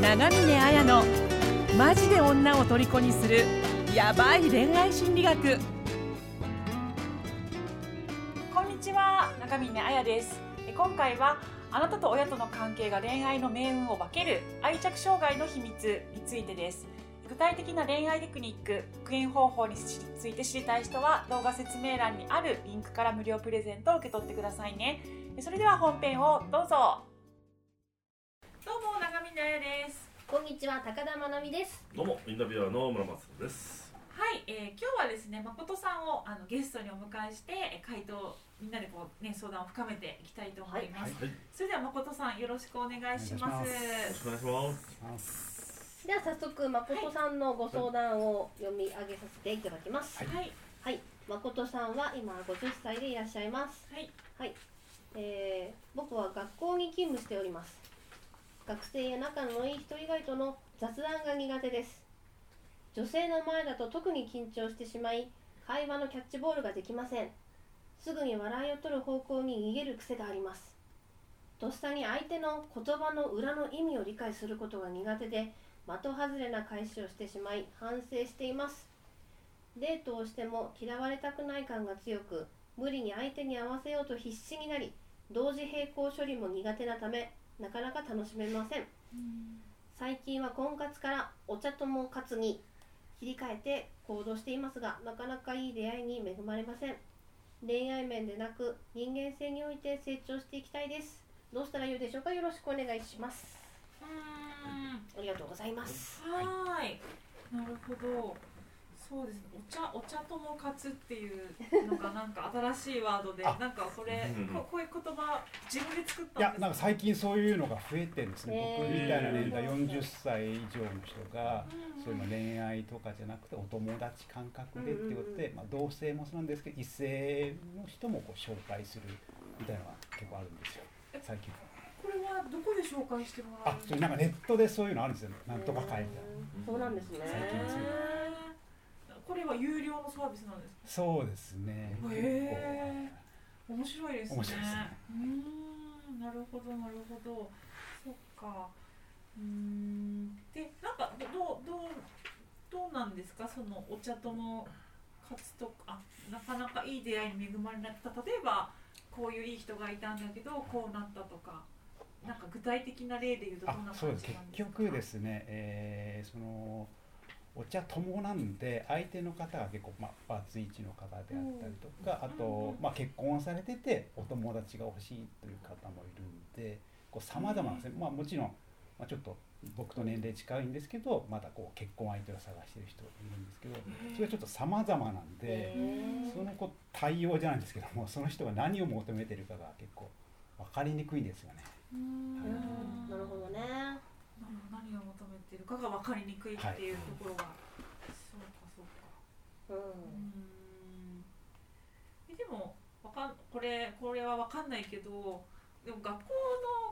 長峰綾のマジで女を虜にするヤバい恋愛心理学。こんにちは長峰彩です。え今回はあなたと親との関係が恋愛の命運を分ける愛着障害の秘密についてです。具体的な恋愛テクニック復縁方法について知りたい人は動画説明欄にあるリンクから無料プレゼントを受け取ってくださいね。それでは本編をどうぞ。どうも長峰彩です。こんにちは高田真奈美です。どうもインタビュアーの村松です。はい、えー今日はですね誠さんをあのゲストにお迎えしてえー回答みんなでこうね相談を深めていきたいと思います、はい、よそれでは誠さんよろしくお願いします。お願いしろしくお願いします。では早速誠さんのご相談を読み上げさせていただきます。はい。はい。はい誠さんは今50歳でいらっしゃいます。はい。はい、えー僕は学校に勤務しております学生や仲のいい人以外との雑談が苦手です。女性の前だと特に緊張してしまい会話のキャッチボールができません。すぐに笑いを取る方向に逃げる癖があります。とっさに相手の言葉の裏の意味を理解することが苦手で的外れな返しをしてしまい反省しています。デートをしても嫌われたくない感が強く無理に相手に合わせようと必死になり同時並行処理も苦手なためなかなか楽しめません。最近は婚活からお茶友活に切り替えて行動していますがなかなかいい出会いに恵まれません。恋愛面でなく人間性において成長していきたいです。どうしたらよいでしょうか？よろしくお願いします。うーん。ありがとうございます。はーい。なるほどそうですね。お茶お茶友活っていうのがなんか新しいワードであなんかこれうんここういう言葉自分で作っいやたんですなんか最近そういうのが増えてるんですね、僕みたいな年代40歳以上の人がうんそういうの恋愛とかじゃなくてお友達感覚でっていうことで、まあ、同性もそうなんですけど異性の人もこう紹介するみたいなのが結構あるんですよ最近。これはどこで紹介してもらえるあそれなんかネットでそういうのあるんですよなんとか会みたいな。そうなんですね。最近はそういうのこれは有料のサービスなんですか？そうですね。へ面白いですね。面白いです。ねうーん。なるほどなるほど。そっか。うーん。でなんかどうどうどうなんですか？そのお茶友活とかあなかなかいい出会いに恵まれなかった例えばこういういい人がいたんだけどこうなったとか。なんか具体的な例で言うとどんな感じなんですか？結局ですね、えーそのお茶友なんで相手の方が結構、まあ、バツイチの方であったりとか、あうん。と、まあ、結婚されててお友達が欲しいという方もいるんでさまざまなんですね、まあ、もちろん、まあ、ちょっと僕と年齢近いんですけどまだこう結婚相手を探してる人いるんですけどそれはちょっとさまざまなんで。その子対応じゃないんですけどもその人が何を求めてるかが結構分かりにくいんですよね。なるほどね。なるほど何を求めてるかが分かりにくいっていうところが、そうかそうか。ううん。んえでもわかんこれこれは分かんないけどでも学校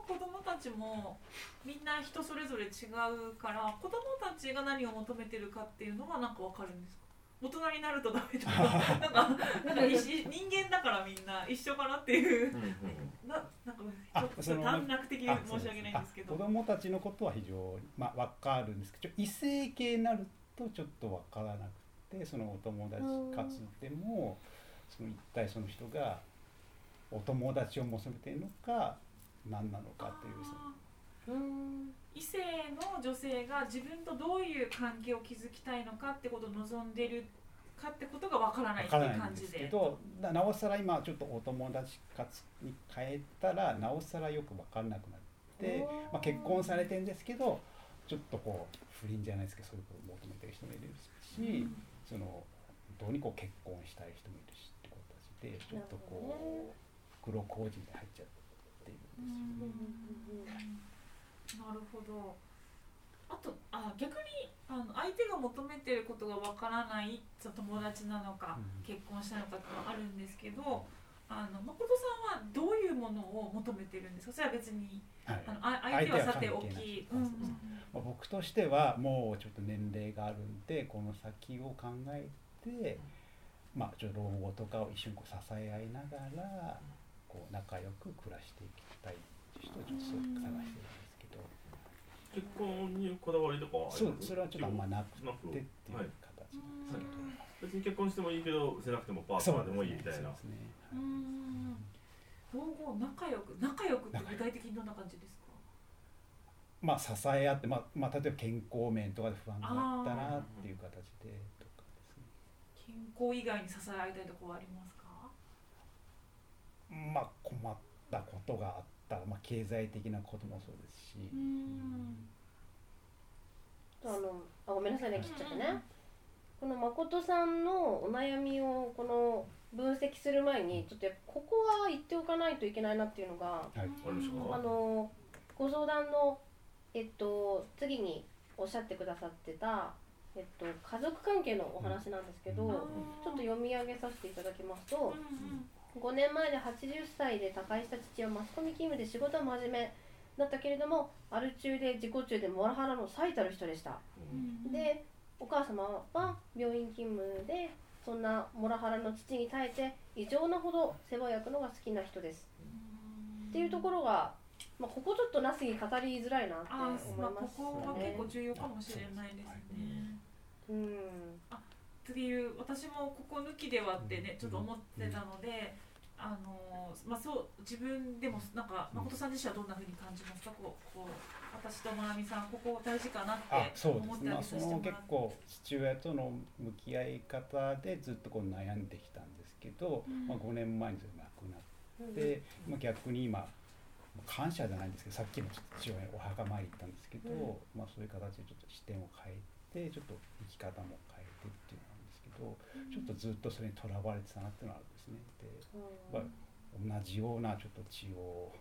の子供たちもみんな人それぞれ違うから子供たちが何を求めてるかっていうのはなんか分かるんですか？大人になるとダメと か。なんかなんか人間だからみんな一緒かなっていう。うんうん。ななんかあちょっと短絡的にあ申し訳ないんですけど。あ子供たちのことは非常に、まあ、分かるんですけど異性系になるとちょっと分からなくてそのお友達活でもその一体その人がお友達を求めているのか何なのかっていうその異性の女性が自分とどういう関係を築きたいのかってことを望んでるかってことがわからないって感じでけどななおさら今ちょっとお友達活に変えたらなおさらよく分からなくなって、まあ、結婚されてるんですけどちょっとこう不倫じゃないですけどそういうことを求めてる人もいるし、その本当にこう結婚したい人もいるしってことでちょっとこう黒工事に入っちゃっているんですよね。なるほどあとあ逆にあの相手が求めてることがわからない友達なのか、うん。結婚したのかってはあるんですけどあの誠さんはどういうものを求めてるんですか？それは別にはい。あのあ相手はさておき。僕としてはもうちょっと年齢があるんでこの先を考えて、まあ、ちょっと老後とかを一緒にこう支え合いながらこう仲良く暮らしていきたい人をちょっと探してる。んです結婚にこだわりとかはありそうます？それはちょっとあんまなくてっていうはい形うん別に結婚してもいいけどせなくてもパートナーでもいいみたいな。そうですね。うーん。老後仲良く仲良くって具体的にどんな感じですか？まあ支え合って、まあまあ、例えば健康面とかで不安があったなっていう形でとかですね。健康以外に支え合いたいところはありますか？まあ困ったことがあったら、まあ、経済的なこともそうですし、うん。あのあごめんなさいね切っちゃってね。この誠さんのお悩みをこの分析する前にちょっとここは言っておかないといけないなっていうのがはい。あのご相談のえっと次におっしゃってくださってたえっと家族関係のお話なんですけど、うん。ちょっと読み上げさせていただきますと、うん5年前で80歳で他界した父はマスコミ勤務で仕事は真面目だったけれどもアル中で自己中でモラハラの最たる人でした。うん。でお母様は病院勤務でそんなモラハラの父に耐えて異常なほど世話を焼くのが好きな人です。っていうところが、まあ、ここちょっとなすぎ語りづらいなってあ思いーまあますここは結ね構重要かもしれないですね。うんっていう私もここ抜きではってねちょっと思ってたので、あのまあそう自分でもなんか誠さん自身はどんな風に感じますか？こうこう私とまなみさんここ大事かなって思っすね、まあ、たりさそのせてもらって。結構父親との向き合い方でずっとこう悩んできたんですけど、うん。まあ、5年前に亡くなうんって、まあ、逆に今感謝じゃないんですけどさっきも父親にお墓参り行ったんですけど、うん。まあ、そういう形でちょっと視点を変えてちょっと生き方も変えてっていうのなんですけどちょっとずっとそれにとらわれてたなっていうのはあるんですね。でまあ同じようなちょっと血を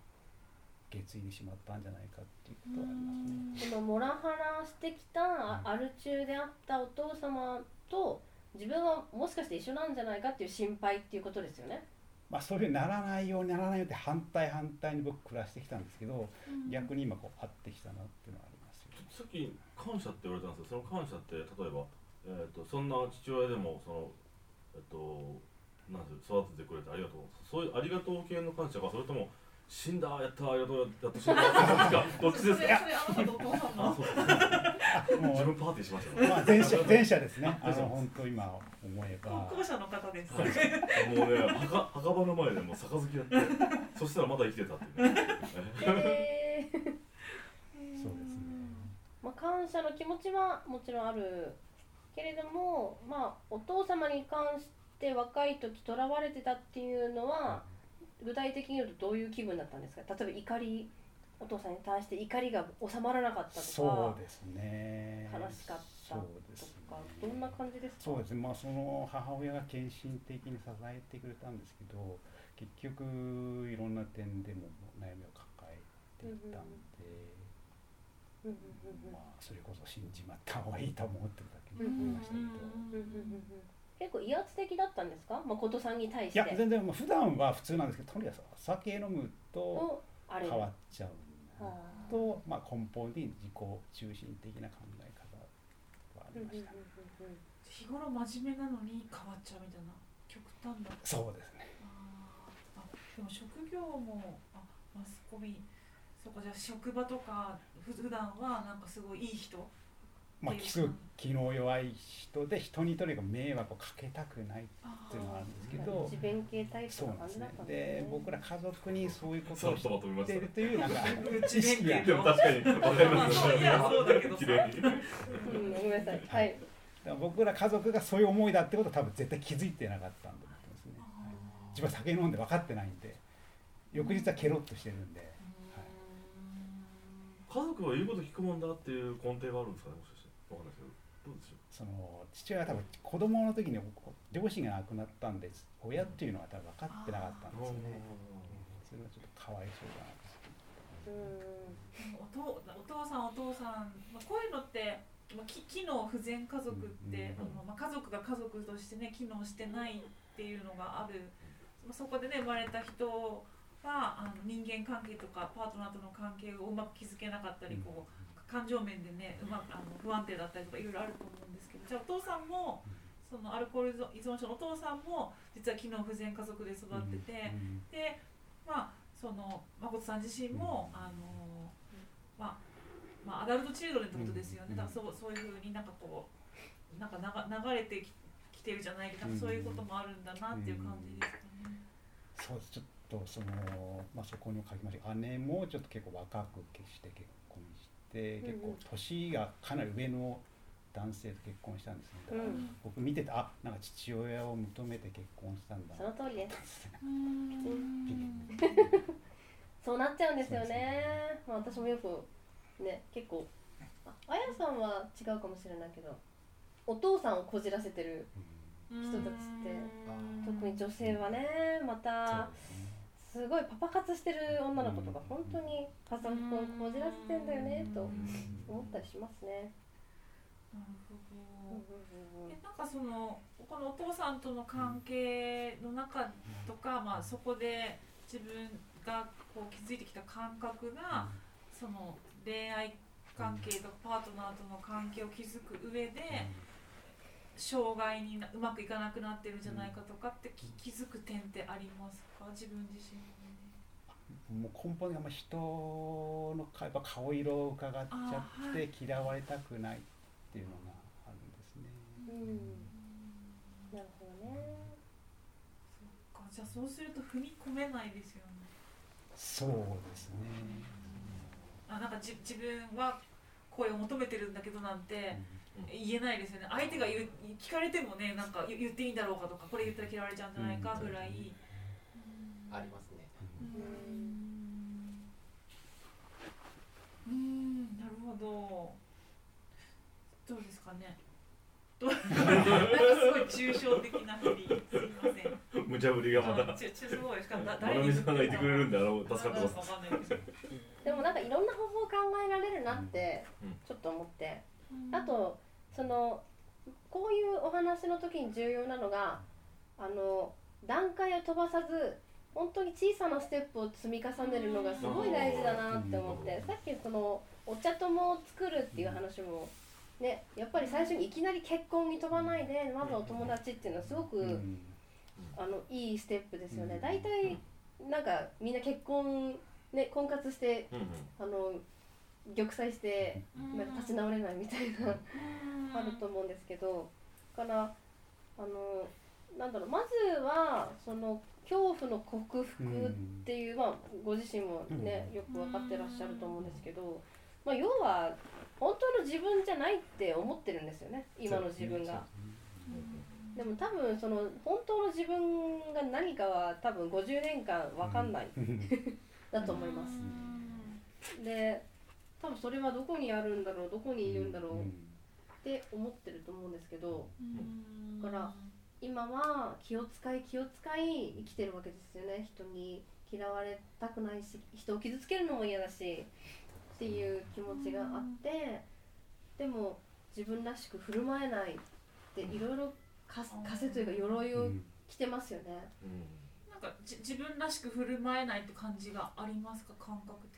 受け継いでしまったんじゃないかっていうことはありますね。このモラハラしてきたアル中であったお父様と自分はもしかして一緒なんじゃないかっていう心配っていうことですよね。まあ、そういうふうにならないようにならないようにって反対反対に僕暮らしてきたんですけどうん逆に今こう合ってきたなっていうのはありますよね。さっき感謝って言われたんですけどその感謝って例えば、えー、とそんな父親でもそのえっ、となんていう育ててくれてありがとう。そういうありがとう系の感謝かそれとも死んだやったありがとうやって死んだ どっちですか？自分パーティーしました。ねまあ前者前者ですね。あの本当今思えば。後者の方です。はい。もうね墓 墓場の前でもう杯やってそしたらまだ生きてたっていうね。でそうですね。まあ、感謝の気持ちはもちろんあるけれども、まあ、お父様に関して若い時とらわれてたっていうのは具体的に言うとどういう気分だったんですか？例えば怒りお父さんに対して怒りが収まらなかったとかそうですね。悲しかったとですねかどんな感じですか？そうですね。まあその母親が献身的に支えてくれたんですけど、結局いろんな点でも悩みを抱えていたんで、うんうんうんうんまあそれこそ死んじまった方がいいと思ってるだけ結構威圧的だったんですか？誠さんに対して。いや全然まあ普段は普通なんですけどとにかくお酒飲むと変わっちゃうと、まあ、根本に自己中心的な考え方はありましたね、日頃真面目なのに変わっちゃうみたいな極端だった。そうですね。あー。あでも職業もあマスコミそうかじゃあ職場とかふ普段はなんかすごいいい人？まあ気す気の弱い人で人にとにかく迷惑をかけたくないっあていうのがあるんですけうんど自弁系タイプそうなんですね。の感じだったんで僕ら家族にそういうことをしてるというなん か内意識がでも確かにわかりますそうだけどさ綺麗にうんごめんなさい。はい。僕ら家族がそういう思いだってことは多分絶対気づいてなかったんだと思いますね。自分は酒飲んで分かってないんで翌日はケロッとしてるんで。家族は言うこと聞くもんだっていう根底があるんですかねもしかして。わかんないですけど。どうでしょう？その父親は多分子供の時に両親が亡くなったんです親っていうのは多分分かってなかったんですよね。それはちょっとかわいそうだなうん。お父お父さんお父さん、まあ、こういうのって、まあ、き機能不全家族って、うんあのまあ、家族が家族としてね機能してないっていうのがある、まあ、そこでね生まれた人があの人間関係とかパートナーとの関係をうまく築けなかったりこう感情面でねうまくあの不安定だったりとかいろいろあると思うんですけどじゃあお父さんもそのアルコール依存症のお父さんも実は機能不全家族で育ってて。うん。でまあその誠さん自身も、あのまあまあ、アダルトチルドレンってことですよね、うん。だからそうそういうふうになんかこうなんか流流れてききてるじゃないけどそういうこともあるんだなっていう感じですかね。そうですとその、まあ、そこにも書きました姉もちょっと結構若くして結婚して結構年がかなり上の男性と結婚したんですね。だからうん僕見ててあなんか父親を求めて結婚したんだその通りです。う。んそうなっちゃうんですよね、まあ、私もよくね結構ああやさんは違うかもしれないけどお父さんをこじらせてる人たちって特に女性はねまたすごいパパ活してる女の子とか本当にパソコンこじらせてんだよねと思ったりしますね。なるほうんどえなんかそのこのお父さんとの関係の中とか、まあ、そこで自分がこう築いてきた感覚が、その恋愛関係とかパートナーとの関係を築く上で、障害になうまくいかなくなってるんじゃないかとかってき気づく点ってありますか？自分自身に。もう根本がまあ人のやっぱ顔色を伺っちゃって嫌われたくないっていうのがあるんですね。うん。なるほどね。そっか。じゃあそうすると踏み込めないですよね。そうですね。あなんかじ自分は声を求めてるんだけどなんて言えないですよね。相手が言う聞かれてもねなんか言言っていいんだろうかとかこれ言ったら嫌われちゃうんじゃないかぐらい、ありますね。うん。うんなるほど。どうですかね。ど うなんかすごい抽象的なふりすいません。無茶ぶりがまたあちちすごいしかもだまなみさんがいてくれるんであの助かってます。でもなんかいろんな方法を考えられるなってうん。ちょっと思って、あとそのこういうお話の時に重要なのがあの段階を飛ばさず本当に小さなステップを積み重ねるのがすごい大事だなって思ってうん。さっきそのお茶友を作るっていう話もねやっぱり最初にいきなり結婚に飛ばないでまずお友達っていうのはすごく、うん。あのいいステップですよね。うん。大体なんかみんな結婚ね婚活してあの玉砕してなんか立ち直れないみたいなあると思うんですけどだからあのなんだろうまずはその恐怖の克服っていう、まあ、ご自身もねよく分かってらっしゃると思うんですけど、まあ、要は本当の自分じゃないって思ってるんですよね今の自分が。でも多分その本当の自分が何かは多分50年間分かんない だと思います。で多分それはどこにあるんだろうどこにいるんだろうって思ってると思うんですけどだから今は気を使い気を使い生きてるわけですよね人に嫌われたくないし人を傷つけるのも嫌だしっていう気持ちがあってでも自分らしく振る舞えないっていろいろか枷というか鎧を着てますよね。なんかじ自分らしく振る舞えないって感じがありますか？感覚的に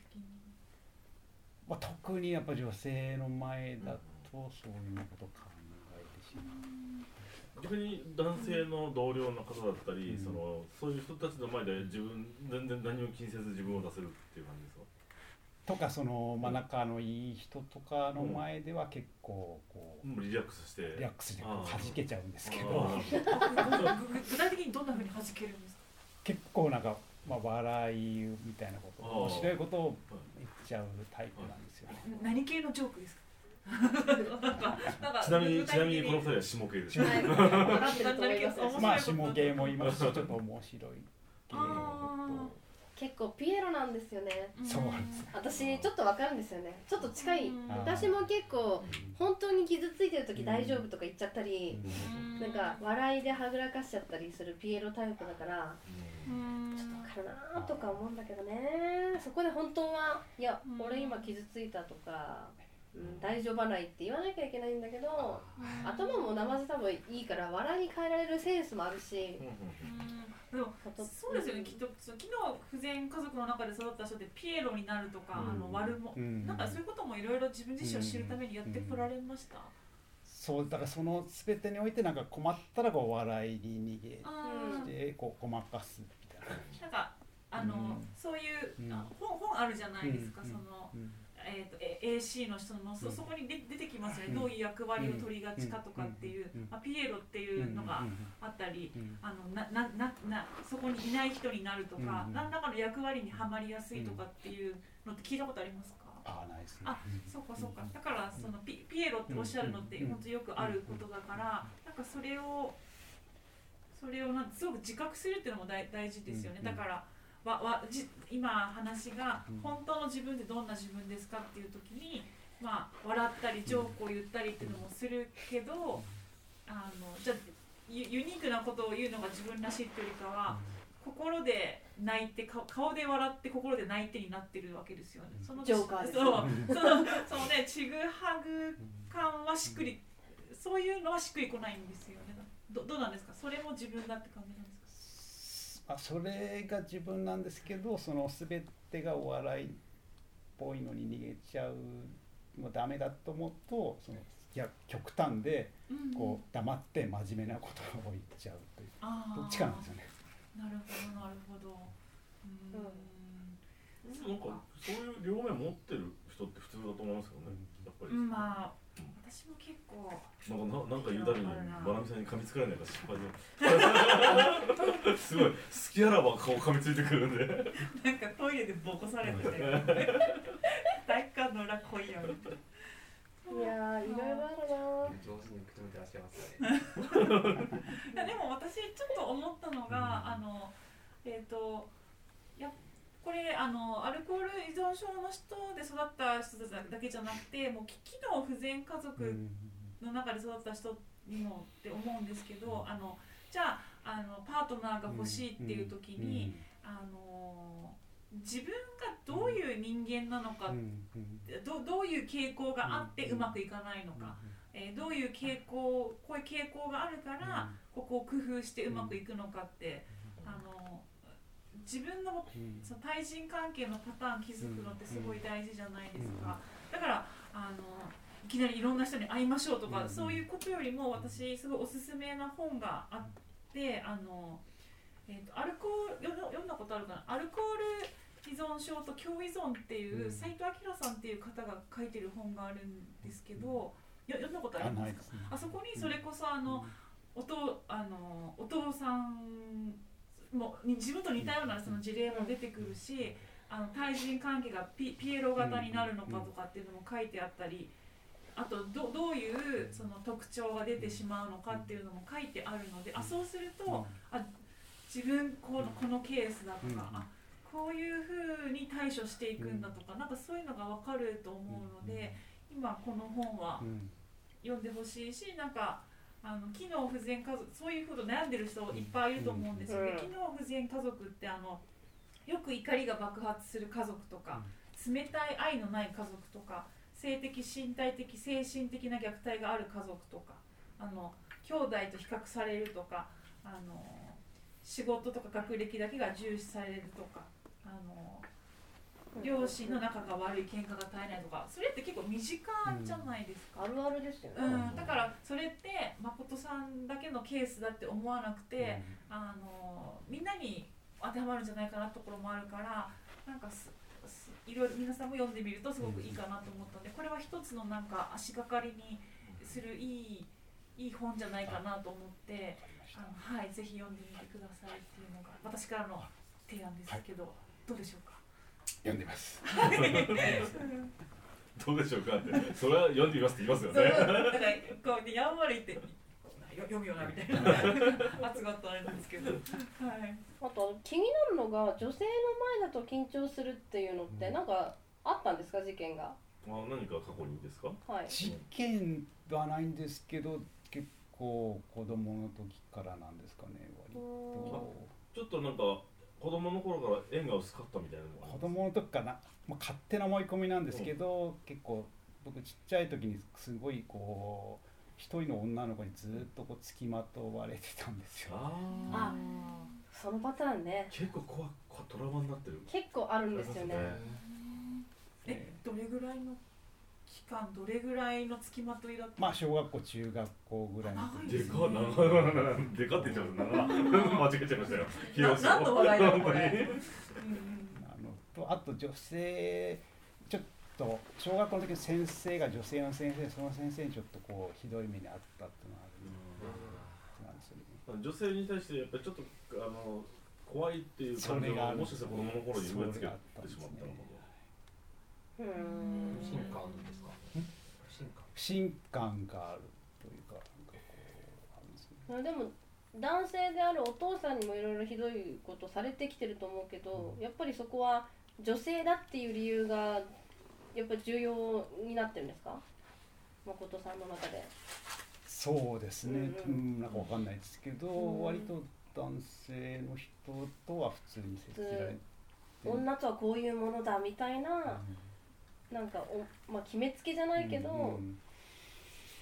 まあ、特にやっぱ女性の前だとそういうことを考えてしまう。逆に男性の同僚の方だったり、うん。そのそういう人たちの前で自分全然何も気にせず自分を出せるっていう感じですか？とかその、まあ、仲のいい人とかの前では結構こう、もうリラックスして。リラックスでこうあー弾けちゃうんですけあど 具体的にどんなふうに弾けるんですか？結構なんか、まあ、笑いみたいなこと面白いことを言っちゃうタイプなんですよね。何系のジョークですか？ちなみにちなみにこの二人は下系です。まあ下系もいますしちょっと面白い系のあこ結構ピエロなんですよね。とそうなんです私ちょっと分かるんですよね。ちょっと近い。うん。私も結構本当に傷ついてる時大丈夫とか言っちゃったり、なんか笑いではぐらかしちゃったりするピエロタイプだからうん。ちょっと分かるなとか思うんだけどね。そこで本当はいやうん。俺今傷ついたとか、うん、大丈夫ないって言わなきゃいけないんだけど頭もなまず多分いいから笑いに変えられるセンスもあるし。うんうんうん。でもそうですよねきっと。その機能不全家族の中で育った人ってピエロになるとか、あの悪も、うん。なんかそういうこともいろいろ自分自身を知るためにやってこられました、そうだからその全てにおいてなんか困ったらこう笑いに逃げてこうごまかすみたいな。なんかあの、うん。そういう、うん。あ本本あるじゃないですか、うん。その、うんえー、とえ AC の人のそうん。そこに出出てきますよね、うん。どういう役割を取りがちかとかっていう、うん。まあ、ピエロっていうのがあったり、うん。あのななななそこにいない人になるとか、うん。何らかの役割にはまりやすいとかっていうのって聞いたことありますか、あないですね。あそうかそうかだからそのピピエロっておっしゃるのってうん。本当よくあることだからなんかそれをそれをなんすごく自覚するっていうのも大大事ですよね。うん。だからわわじ今話がうん。本当の自分ってどんな自分ですかっていう時にまあ笑ったりジョークを言ったりっていうのもするけどあのじゃあユユニークなことを言うのが自分らしいっていうよりかは心で泣いて顔顔で笑って心で泣いてになってるわけですよね。そのジョーカーです。そうそのそのねちぐはぐ感はしっくりそういうのはしっくりこないんですよね。どどうなんですか？それも自分だって感じなんですあそれが自分なんですけどその全てがお笑いっぽいのに逃げちゃうのダメだと思うとそのいや極端でこう黙って真面目なことを言っちゃうというあーどっちかなんですよね。なるほどなるほど。うーん。なんかそういう両面持ってる人って普通だと思いますけどねやっぱり、うんまあ私も結構なんかななんか言うたびにあるな。まなみさんに噛みつかれないか心配で。すごい好きあらば顔噛みついてくるんで。なんかトイレでボコされてて。体育館の裏来いよみたいな。いやーいろいろあるな。上手に受け止めてらっしゃいますよね。いやでも私ちょっと思ったのが、あのえっ、とやこれあのアルコール依存症の人で育った人たちだけじゃなくてもう機能不全家族の中で育った人にもって思うんですけど、あのじゃああのパートナーが欲しいっていう時に、あの自分がどういう人間なのか、どどういう傾向があってうまくいかないのか、えーどういう傾向こういう傾向があるから、ここを工夫してうまくいくのかって、自分のその対人関係のパターン気づくのってすごい大事じゃないですか、だからあのいきなりいろんな人に会いましょうとか、うんそういうことよりも私すごいおすすめな本があってあの、えー、とアルコール読んだことあるかな？アルコール依存症と共依存っていううん。斉藤明さんっていう方が書いてる本があるんですけど、よ読んだことあありますか？ないですね。あそこにそれこそあの、おとあのお父さんもに自分と似たようなその事例も出てくるし、あの対人関係がピピエロ型になるのかとかっていうのも書いてあったり、あとどどういうその特徴が出てしまうのかっていうのも書いてあるので、あそうすると、あ自分このこのケースだとか、うん。あこういうふうに対処していくんだとか、なんかそういうのが分かると思うので、今この本は読んでほしいしなんかあの機能不全家族そういうこと悩んでる人いっぱいいると思うんですよ。ね、うん。機能不全家族ってあのよく怒りが爆発する家族とか、冷たい愛のない家族とか性的身体的精神的な虐待がある家族とかあの兄弟と比較されるとかあの仕事とか学歴だけが重視されるとかあの両親の仲が悪い喧嘩が絶えないとかそれって結構身近じゃないですか。あるあるですよね、うん、だからそれって誠さんだけのケースだって思わなくて、あのみんなに当てはまるんじゃないかなところもあるからなんかすすいろいろ皆さんも読んでみるとすごくいいかなと思ったのでこれは一つのなんか足がかりにするいいいい本じゃないかなと思ってあの、はい、ぜひ読んでみてくださいっていうのが私からの提案ですけど、どうでしょうか？読んでます。どうでしょうかって。それは読んでみますって言いますよね。だからこうねやんわり言ってよ読むよなみたいな。圧があったあれなんですけど、はい、あと気になるのが女性の前だと緊張するっていうのってなんかあったんですか事件が？あ何か過去にですか？はい。事件はないんですけど結構子供の時からなんですかね割と。ちょっとなんか子供の頃から縁が薄かったみたいなのも子供の時かな、まあ、勝手な思い込みなんですけど、結構僕ちっちゃい時にすごいこう一人の女の子にずっとこう付きまとわれてたんですよ。ああそのパターンね。ー結構怖怖トラウマになってる。結構あるんですよね。えどれぐらいの期間どれぐらいの付きまといだった？まあ小学校中学校ぐらいの時。でかっ長いでかって言っちゃう長間違えちゃいましたよ。広な何の話題だこれ、あのとあと女性ちょっと小学校の時の先生が女性の先生その先生にちょっとこうひどい目にあったっていうのがあるなんですよね。女性に対してやっぱりちょっとあの怖いっていう感情がもしかしたら子供の頃に植え付けてしまったのか不信感ですか？不信感不信感があるというかなんかこうあるんですよねあでも男性であるお父さんにもいろいろひどいことされてきてると思うけどやっぱりそこは女性だっていう理由がやっぱり重要になってるんですか？誠さんの中で。そうですね、ううん。んなんかわかんないですけど、うん。割と男性の人とは普通に接しられて女とはこういうものだみたいななんかお、まあ、決めつけじゃないけど、うんうん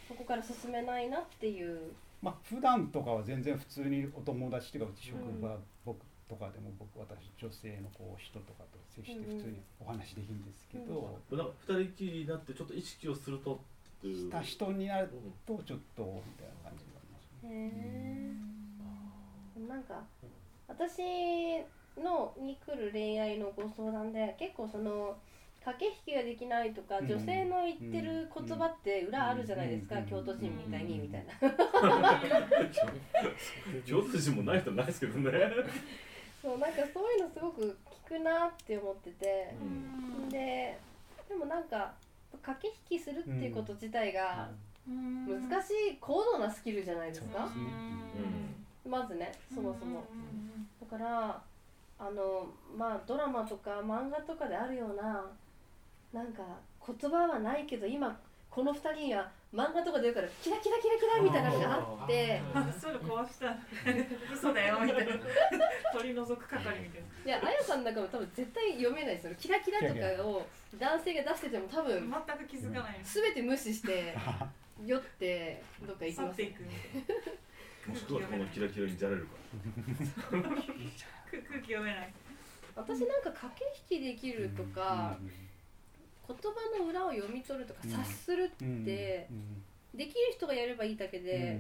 そこから進めないなっていう。まあ普段とかは全然普通にお友達とかうち職場、うん僕とかでも僕私女性のこう人とかと接して普通にお話できるんですけど、うななんか二人きりになってちょっと意識をするとっていうした人になるうんとちょっとみたいな感じになりますね。へえ。なんか私のに来る恋愛のご相談で結構その駆け引きができないとか、うん。女性の言ってる言葉って裏あるじゃないですか、うん。京都人みたいに、うん。みたいな。京都人もない人ないですけどね。そうなんかそういうのすごく聞くなって思ってて、ででもなんか駆け引きするっていうこと自体が難しい高度なスキルじゃないですか、まずねそもそも。だからあのまあドラマとか漫画とかであるようななんか言葉はないけど今この2人には漫画とかで言うからキラキラキラキラみたいなのがあってあそういうの壊した。嘘だよみたいな。取り除く係みたいないやあやさんなんかも多分絶対読めないですよキラキラとかを男性が出してても多分全く気づかない。全て無視して 酔ってどっか行きます。去っていくもしくはこのキラキラにじゃれるか空 空気読めない。私なんか駆け引きできるとか、言葉の裏を読み取るとかうん。察するって、できる人がやればいいだけで、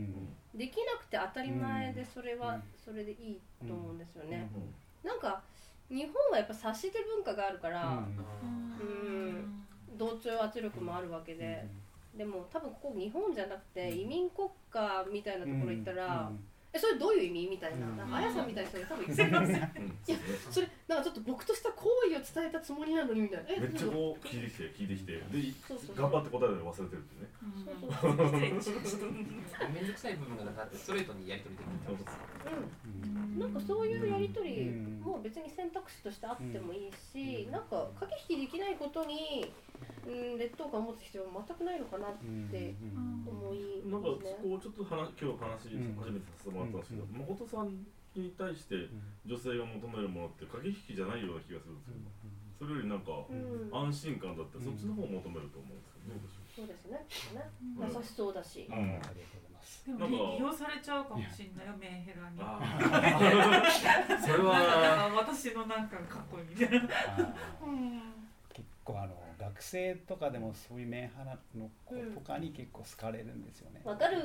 うん。できなくて当たり前でうんそれはうん。それでいいと思うんですよね、らなんか日本はやっぱ察して文化があるから、うん。同調圧力もあるわけで、でも多分ここ日本じゃなくて移民国家みたいなところ行ったら、えそれどういう意味？みたいな、うん。なんかあやさんみたいな人が多分いるますうん。いやそれなんかちょっと僕とした行為を伝えたつもりなのにみたいな。えめっちゃこう聞いてきて聞いてきて。でそうそう。頑張って答えるの忘れてるってね。面倒くさい部分がなかったストレートにやり取りできる感じですうんなんかそういうやり取りうんも別に選択肢としてあってもいいし、うんなんか駆け引きできないことに、うん、劣等感を持つ必要は全くないのかなって思いなんか。そこをちょっと話今日話うん初めてさせてもらったん。ですけどうん誠さんに対して女性が求めるものって駆け引きじゃないような気がするんですよ。それよりなんかうん、安心感だったらそっちの方を求めると思うんですけどどうでしょそうですね。ね。うん。優しそうだし。あありがとうございます。でもなんか利用されちゃうかもしれないよメンヘラに。うああそれは。私のなんかかっこいいみたいな。結構あの学生とかでもそういうメンハラの子とかに結構好かれるんですよね。わかる。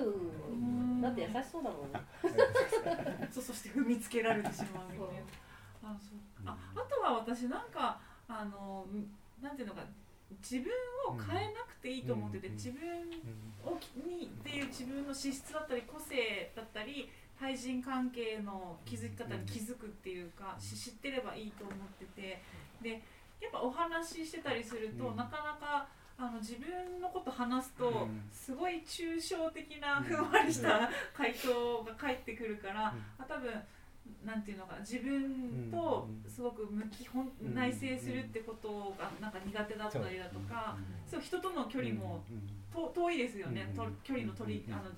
ん。だって優しそうだもん。ね。そうそして踏みつけられてしまうみたいな。あそう。ああとは私なんかあのなんていうのか自分を変えなくていいと思ってて、うん。自分うんをにっていう自分の資質だったり個性だったり対人関係の築き方に気づくっていうか、し知ってればいいと思ってて。でやっぱお話ししてたりすると、うん。なかなかあの自分のこと話すと、うん。すごい抽象的なうん。ふんわりした回答が返ってくるから、あ多分なんていうのかな自分とうんすごく向き本うん。内省するってことがなんか苦手だったりだとか、そう人との距離もと遠いですよね、うんと距離の取りうん。あの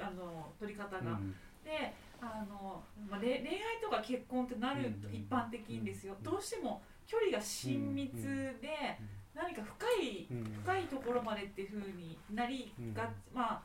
あの取り方が。うん。であの、まあ、れ恋愛とか結婚ってなるとうん。一般的にですよ、うん。どうしても距離が親密で何か深いうん。深いところまでっていうふうになりが、うん。まあ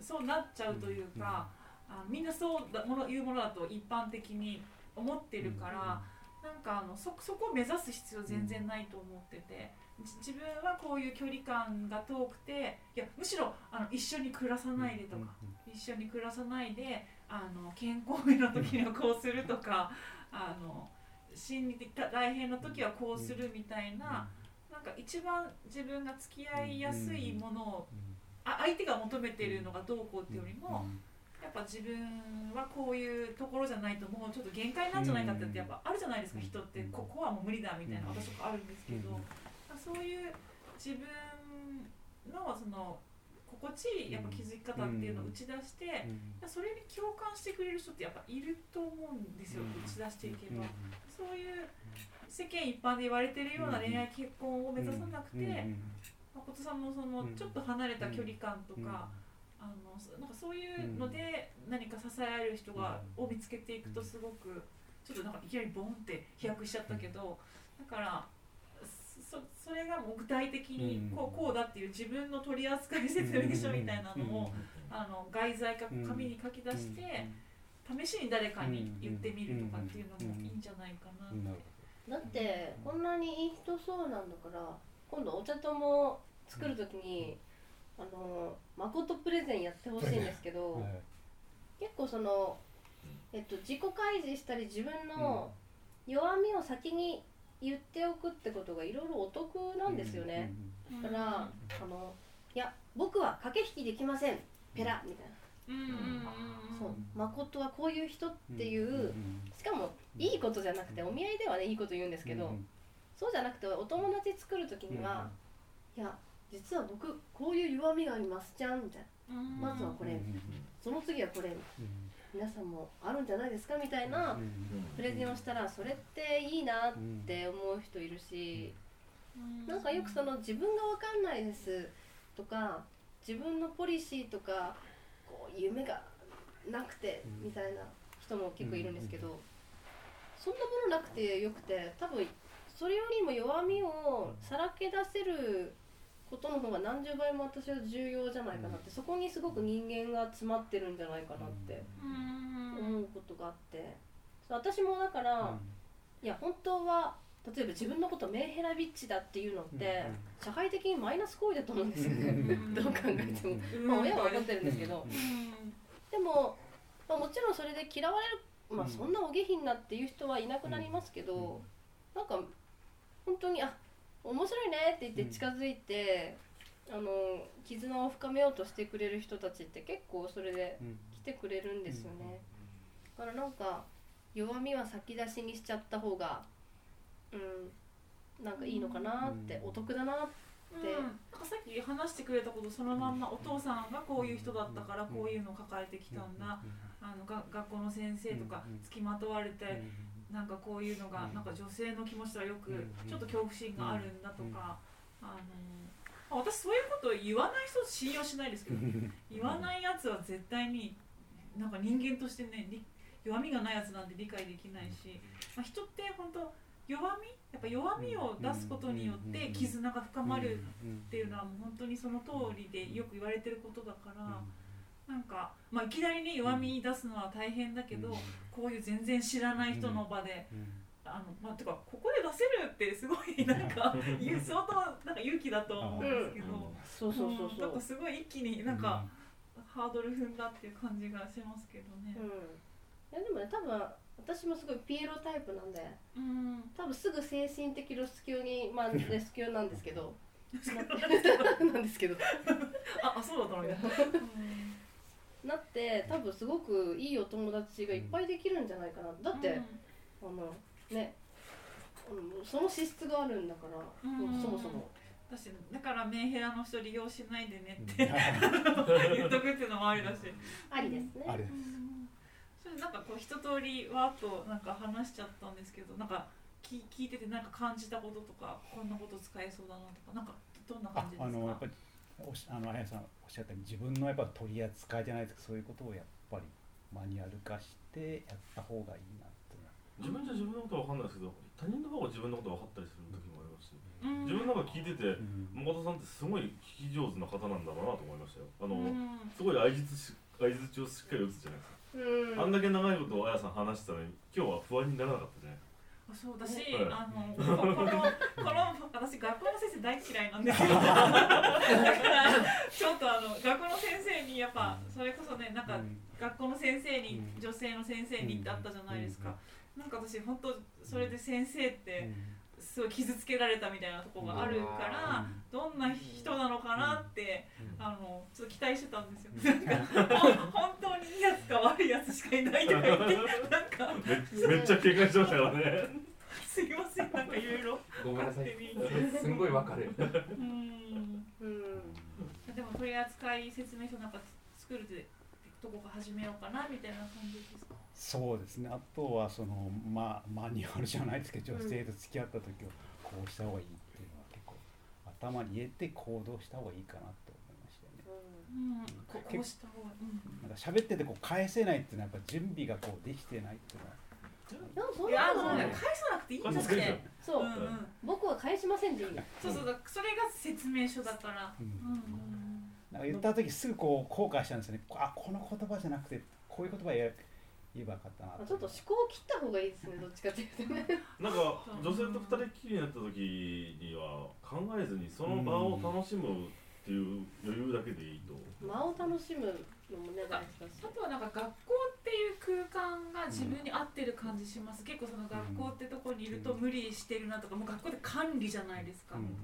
そうなっちゃうというか、あみんなそうだもの言うものだと一般的に思ってるから、なんかあのそそこを目指す必要全然ないと思ってて、じ自分はこういう距離感が遠くていやむしろあの一緒に暮らさないでとか、一緒に暮らさないであの健康面の時にはこうするとかあの心理的大変な時はこうするみたいな、なんか一番自分が付き合いやすいものをうん。あ相手が求めているのがどうこうっていうよりもうん。やっぱ自分はこういうところじゃないともうちょっと限界なんじゃないかってやっぱあるじゃないですかうん。人って。ここはもう無理だみたいなうん。私とかあるんですけどうん。そういう自分のその心地いいやっぱ気づき方っていうのを打ち出してうん。それに共感してくれる人ってやっぱいると思うんですようん。打ち出していけば。うん。そういう世間一般で言われてるような恋愛結婚を目指さなくて誠さんもそのうん。ちょっと離れた距離感とかあのそなんかそういうので何か支え合える人がうん。を見つけていくとすごくちょっとなんかいきなりボンって飛躍しちゃったけどだからそそれがもう具体的にうん。こうこうだっていう自分の取扱説明書みたいなのをあの外在かうん紙に書き出して試しに誰かに言ってみるとかっていうのもいいんじゃないかな。なるだってこんなにいい人そうなんだから今度お茶とも作る時に、あの誠プレゼンやってほしいんですけど、結構その、えっと、自己開示したり自分の弱みを先に言っておくってことがいろいろお得なんですよね、だからあのいや僕は駆け引きできません。ペラみたいな、うんうんうんうん。そう。誠はこういう人っていう、んしかもいいことじゃなくてお見合いではねいいこと言うんですけど、うんそうじゃなくてお友達作る時には、いや実は僕こういう弱みがありますじゃんみたいな。うん。まずはこれ。その次はこれ皆さんもあるんじゃないですかみたいなプレゼンをしたらそれっていいなって思う人いるし、なんかよくその自分が分かんないですとか自分のポリシーとかこう夢がなくてうん。みたいな人も結構いるんですけど、そんなものなくてよくて多分それよりも弱みをさらけ出せることの方が何十倍も私は重要じゃないかなって、そこにすごく人間が詰まってるんじゃないかなってうん。思うことがあって。私もだから、いや本当は例えば自分のことメンヘラビッチだっていうのって、社会的にマイナス行為だと思うんですよね。うん。どう考えても、うん。まあ、親は分かってるんですけど、うん。でも、まあ、もちろんそれで嫌われる、まあ、うん。そんなお下品なっていう人はいなくなりますけど、なんか本当にあ面白いねって言って近づいて、あの絆を深めようとしてくれる人たちって結構それで来てくれるんですよね、だからなんか弱みは先出しにしちゃった方がうんなんかいいのかなって、うん。お得だなって。うん、なんかさっき話してくれたことそのまんまお父さんがこういう人だったからこういうのを抱えてきたんだ、あのが学校の先生とかうん付きまとわれて、なんかこういうのがうん。なんか女性の気持ちとはよくうん。ちょっと恐怖心があるんだとか、あの私そういうことを言わない人信用しないですけど言わないやつは絶対になんか人間としてねり弱みがないやつなんて理解できないし、まあ、人って本当弱みやっぱ弱みを出すことによって絆が深まるっていうのはもう本当にその通りでよく言われてることだから。なんか、まあ、いきなりね弱み出すのは大変だけど、こういう全然知らない人の場で、あのまあ、てかここで出せるってすごいなんか 相当なんか勇気だと思うんですけど、そうそうそうう。ん。なんかそう、すごい一気になんか、ハードル踏んだっていう感じがしますけどね。うん。いやでもね多分私もすごいピエロタイプなんでうん、多分すぐ精神的ロス級にまあレス級なんですけど。なんですけど。ああそうだったの？ね。なって多分すごくいいお友達がいっぱいできるんじゃないかな。だって、あのねうんその資質があるんだから、うん。もうそもそも。私だからメンヘラの人利用しないでねって 言っとくっていうのもありだし。ありですね。あれそれなんかこう一通りわーっとなんか話しちゃったんですけどなんか聞聞いててなんか感じたこととかこんなこと使えそうだなとかなんかどんなあ感じですか？あのやっぱりおしあのあやさんおっしゃったように自分のやっぱ取り扱いじゃないですかそういうことをやっぱりマニュアル化してやった方がいいなって自分じゃ自分のことは分かんないですけど他人の方が自分のこと分かったりする時もありますしうん。自分なんか聞いててうん。誠さんってすごい聞き上手な方なんだろうなと思いましたよ。あの、うん。すごい相づちし相づちをしっかり打つじゃないですか、うん。あんだけ長いことをあやさん話してたのに今日は不安にならなかったねあそうだし、はいあのここのこの私学校の先生大嫌いなんですよ。だからちょっとあの学校の先生にやっぱそれこそねなんか学校の先生にうん。女性の先生にってあったじゃないですか、なんか私本当それで先生ってすごい傷つけられたみたいなところがあるから、どんな人なのかなって、あのちょっと期待してたんですよ。なんか本当にいいやつか悪いやつしかいないとか言ってなんかめめっちゃ警戒してましたからね。すいませんなんかいろいろごめんなさい。すんごいわかる。うん。うん。でも取扱説明書なんか作るってとこから始めようかなみたいな感じですか？そうですね。あとはその、まあ、マニュアルじゃないですけど女性と付き合った時はこうした方がいいっていうのは結構頭に入れて行動した方がいいかなとここうした方が、うん。なんか喋っててこう返せないっていうのはやっぱ準備がこうできてないっていうのは。でもそんいやもうね返さなくていいんだってそう、うんうん、僕は返しませんでいいのそうそうだそれが説明書だから、うん。うんなんか言った時すぐこう後悔したんですよね。あこの言葉じゃなくてこういう言葉言え言えばよかったなあちょっと思考を切った方がいいですね。どっちかっていうとね。なんか女性と二人っきりになった時には考えずにその場を楽しむっていう余裕だけでいいと間を楽しむのもね大事だし。あとはなんか学校っていう空間が自分に合ってる感じします、結構その学校ってとこにいると無理してるなとかもう学校で管理じゃないですか、うん。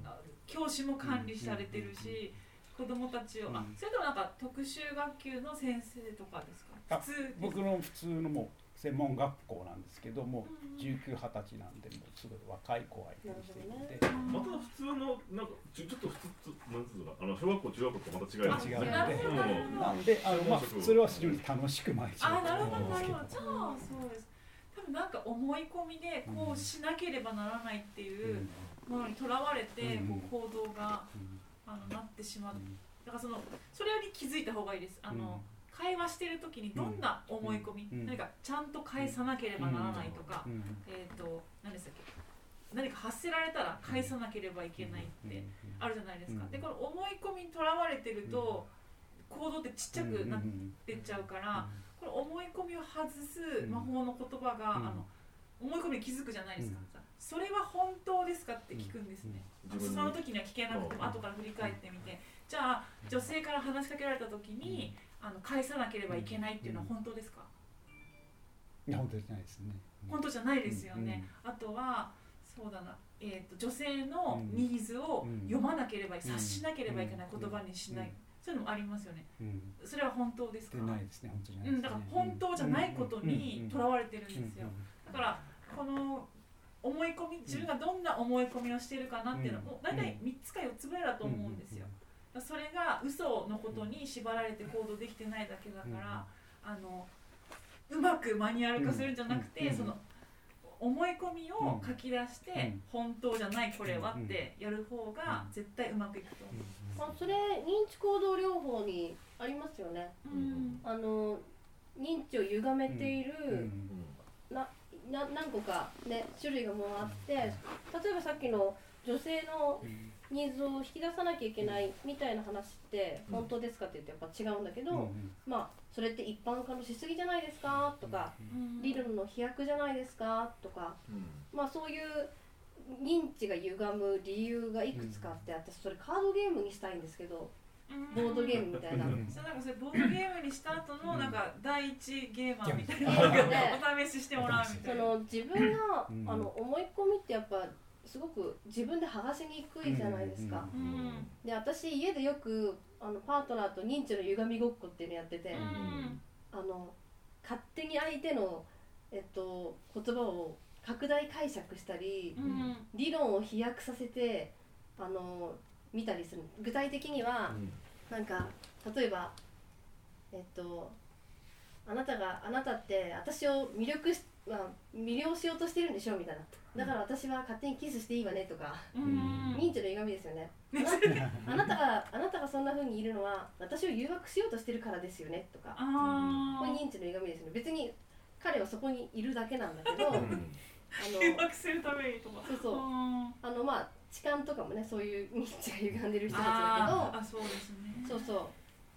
教師も管理されてるし、子供たちを、あうん。それともなんか特殊学級の先生とかですか？あ普通僕の普通のもう専門学校なんですけどもうん。19、20歳なんでもうすごい若い子を相手にしているので、また普通のなんかちょちょっと普通なんつうのかあの小学校中学校とまた違います違うのでなるほど。なんであの、まあ、それは非常に楽しく毎日あなるほどやってなるほどますけじゃあそうです。多分なんか思い込みでこうしなければならないっていうものにとらわれてうん。こう行動がうん。あのなってしまう。うん。だからそのそれに気づいた方がいいです。あの、会話してる時にどんな思い込み、うん。何かちゃんと返さなければならないとか、うん。えっ、と何でしたっけ？何か発せられたら返さなければいけないってあるじゃないですか、うん。でこの思い込みにとらわれてると、行動ってちっちゃくなってっちゃうから、この思い込みを外すうん。魔法の言葉が、うん。あの思い込みに気づくじゃないですか、うん。それは本当ですか？って聞くんですね、その時には聞けなくてもうん。後から振り返ってみてじゃあ女性から話しかけられた時にあの返さなければいけないっていうのは本当ですか、いや本当じゃないですね。本当じゃないですよね、あとはそうだな、えー、と女性のニーズを読まなければ、察しなければいけない言葉にしない、そういうのもありますよね。それは本当ですか？でないですね本当じゃないうん。だから本当じゃないことにとらわれてるんですよ、だからこの思い込み自分がどんな思い込みをしているかなっていうのはもう大体3つか4つぐらいだと思うんですよ、それが嘘のことに縛られて行動できてないだけだから、あのうまくマニュアル化するんじゃなくて、うんその思い込みを書き出して、うん本当じゃないこれはってやる方が絶対うまくいくと思あそれ認知行動療法にありますよね。う、うん。あの認知を歪めている、うんな何個かね種類がもうあって例えばさっきの女性のニーズを引き出さなきゃいけないみたいな話って本当ですかって言ってやっぱ違うんだけど、まあそれって一般化のしすぎじゃないですかとか、うん。理論の飛躍じゃないですかとかまあそういう認知が歪む理由がいくつかあって私それカードゲームにしたいんですけどボードゲームみたいな。うん。そうなんかそれボードゲームにした後のなんか第一ゲーマーみたいなうんのがお試ししてもらうみたそいな。の自分が、うん。あの思い込みってやっぱすごく自分で剥がしにくいじゃないですか、うんで私家でよくあのパートナーと認知の歪みごっこっていうのやってて、うん。あの勝手に相手の、えっと、言葉を拡大解釈したり、うん。理論を飛躍させてあの見たりする。具体的には、なんか例えばえっとあなたがあなたって私を魅力し、まあ、魅了しようとしてるんでしょみたいな。だから私は勝手にキスしていいわねとか、うん。認知の歪みですよね。あなたがあなたがそんな風にいるのは私を誘惑しようとしてるからですよねとか。これ認知の歪みですよね。別に彼はそこにいるだけなんだけどあの 誘惑するためにとか。そうそう。うん。あのまあ痴漢とかもねそういう認知が歪んでる人たちだけど。あそうですね。そうそう。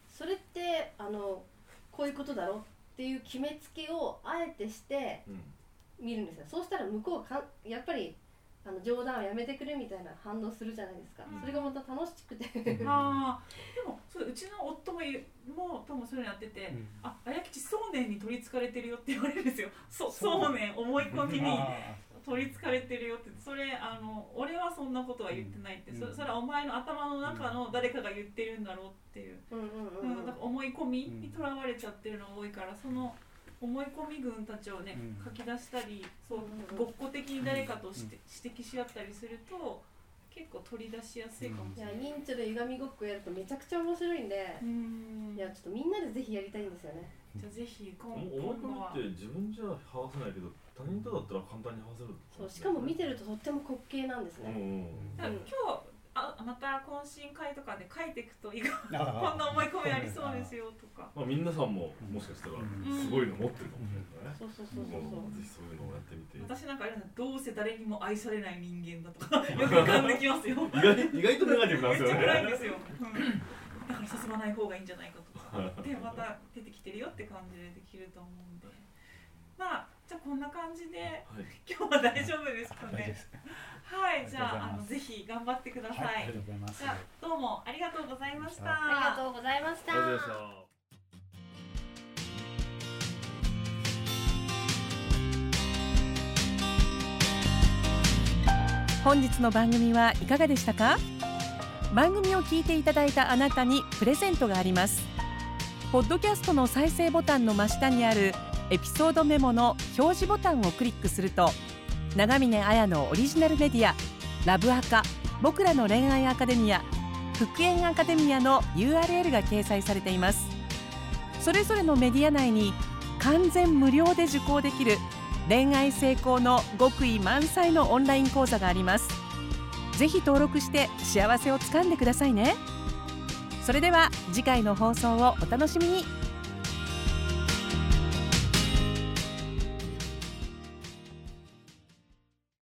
それってあのこういうことだろっていう決めつけをあえてして見るんですよ。そうしたら向こうはかやっぱりあの冗談はやめてくれみたいな反応するじゃないですか、うん。それがまた楽しくて。あー。でもそううちの夫も言うもともそういうのやってて、あ綾吉そうねんに取りつかれてるよって言われるんですよ。そうそうねん思い込みに取りつかれてるよってそれあの俺はそんなことは言ってないって、そそれはお前の頭の中の誰かが言ってるんだろうっていう、うんうんうん。うんなんか思い込みにとらわれちゃってるのが多いからその思い込み群たちをね、うん。書き出したりそううんうんごっこ的に誰かとして、指摘し合ったりすると結構取り出しやすいかもしれない。認知で歪みごっこやるとめちゃくちゃ面白いんでう、ん。いやちょっとみんなでぜひやりたいんですよね。じゃあぜひ今思い今度は込みって自分じゃ剥がせないけど他人とだったら簡単に剥がせるそうしかも見てるととっても滑稽なんですね、うん今日あまた懇親会とかで書いていくと意外こんな思い込みありそうですよとか。まあ皆さんももしかしたらすごいの持ってるかもしれないね。そうそうそうそうそう。もうぜひそういうのをやってみて。私なんかあれどうせ誰にも愛されない人間だとか よく浮かんできますよ。意外意外とネガティブなんめっちゃですよね暗いんですよ、うん、だから進まない方がいいんじゃないかとか。でまた出てきてるよって感じでできると思うんで。まあじゃあこんな感じではい。今日は大丈夫ですかね？はいじゃああのぜひ頑張ってください、はい、ありがとうございます。じゃあどうもありがとうございましたありがとうございました。ありがとうございました。本日の番組はいかがでしたか？番組を聞いていただいたあなたにプレゼントがあります。ポッドキャストの再生ボタンの真下にあるエピソードメモの表示ボタンをクリックすると長峰綾のオリジナルメディアラブアカ僕らの恋愛アカデミア復縁アカデミアの URL が掲載されています。それぞれのメディア内に完全無料で受講できる恋愛成功の極意満載のオンライン講座があります。ぜひ登録して幸せをつかんでくださいね。それでは次回の放送をお楽しみに。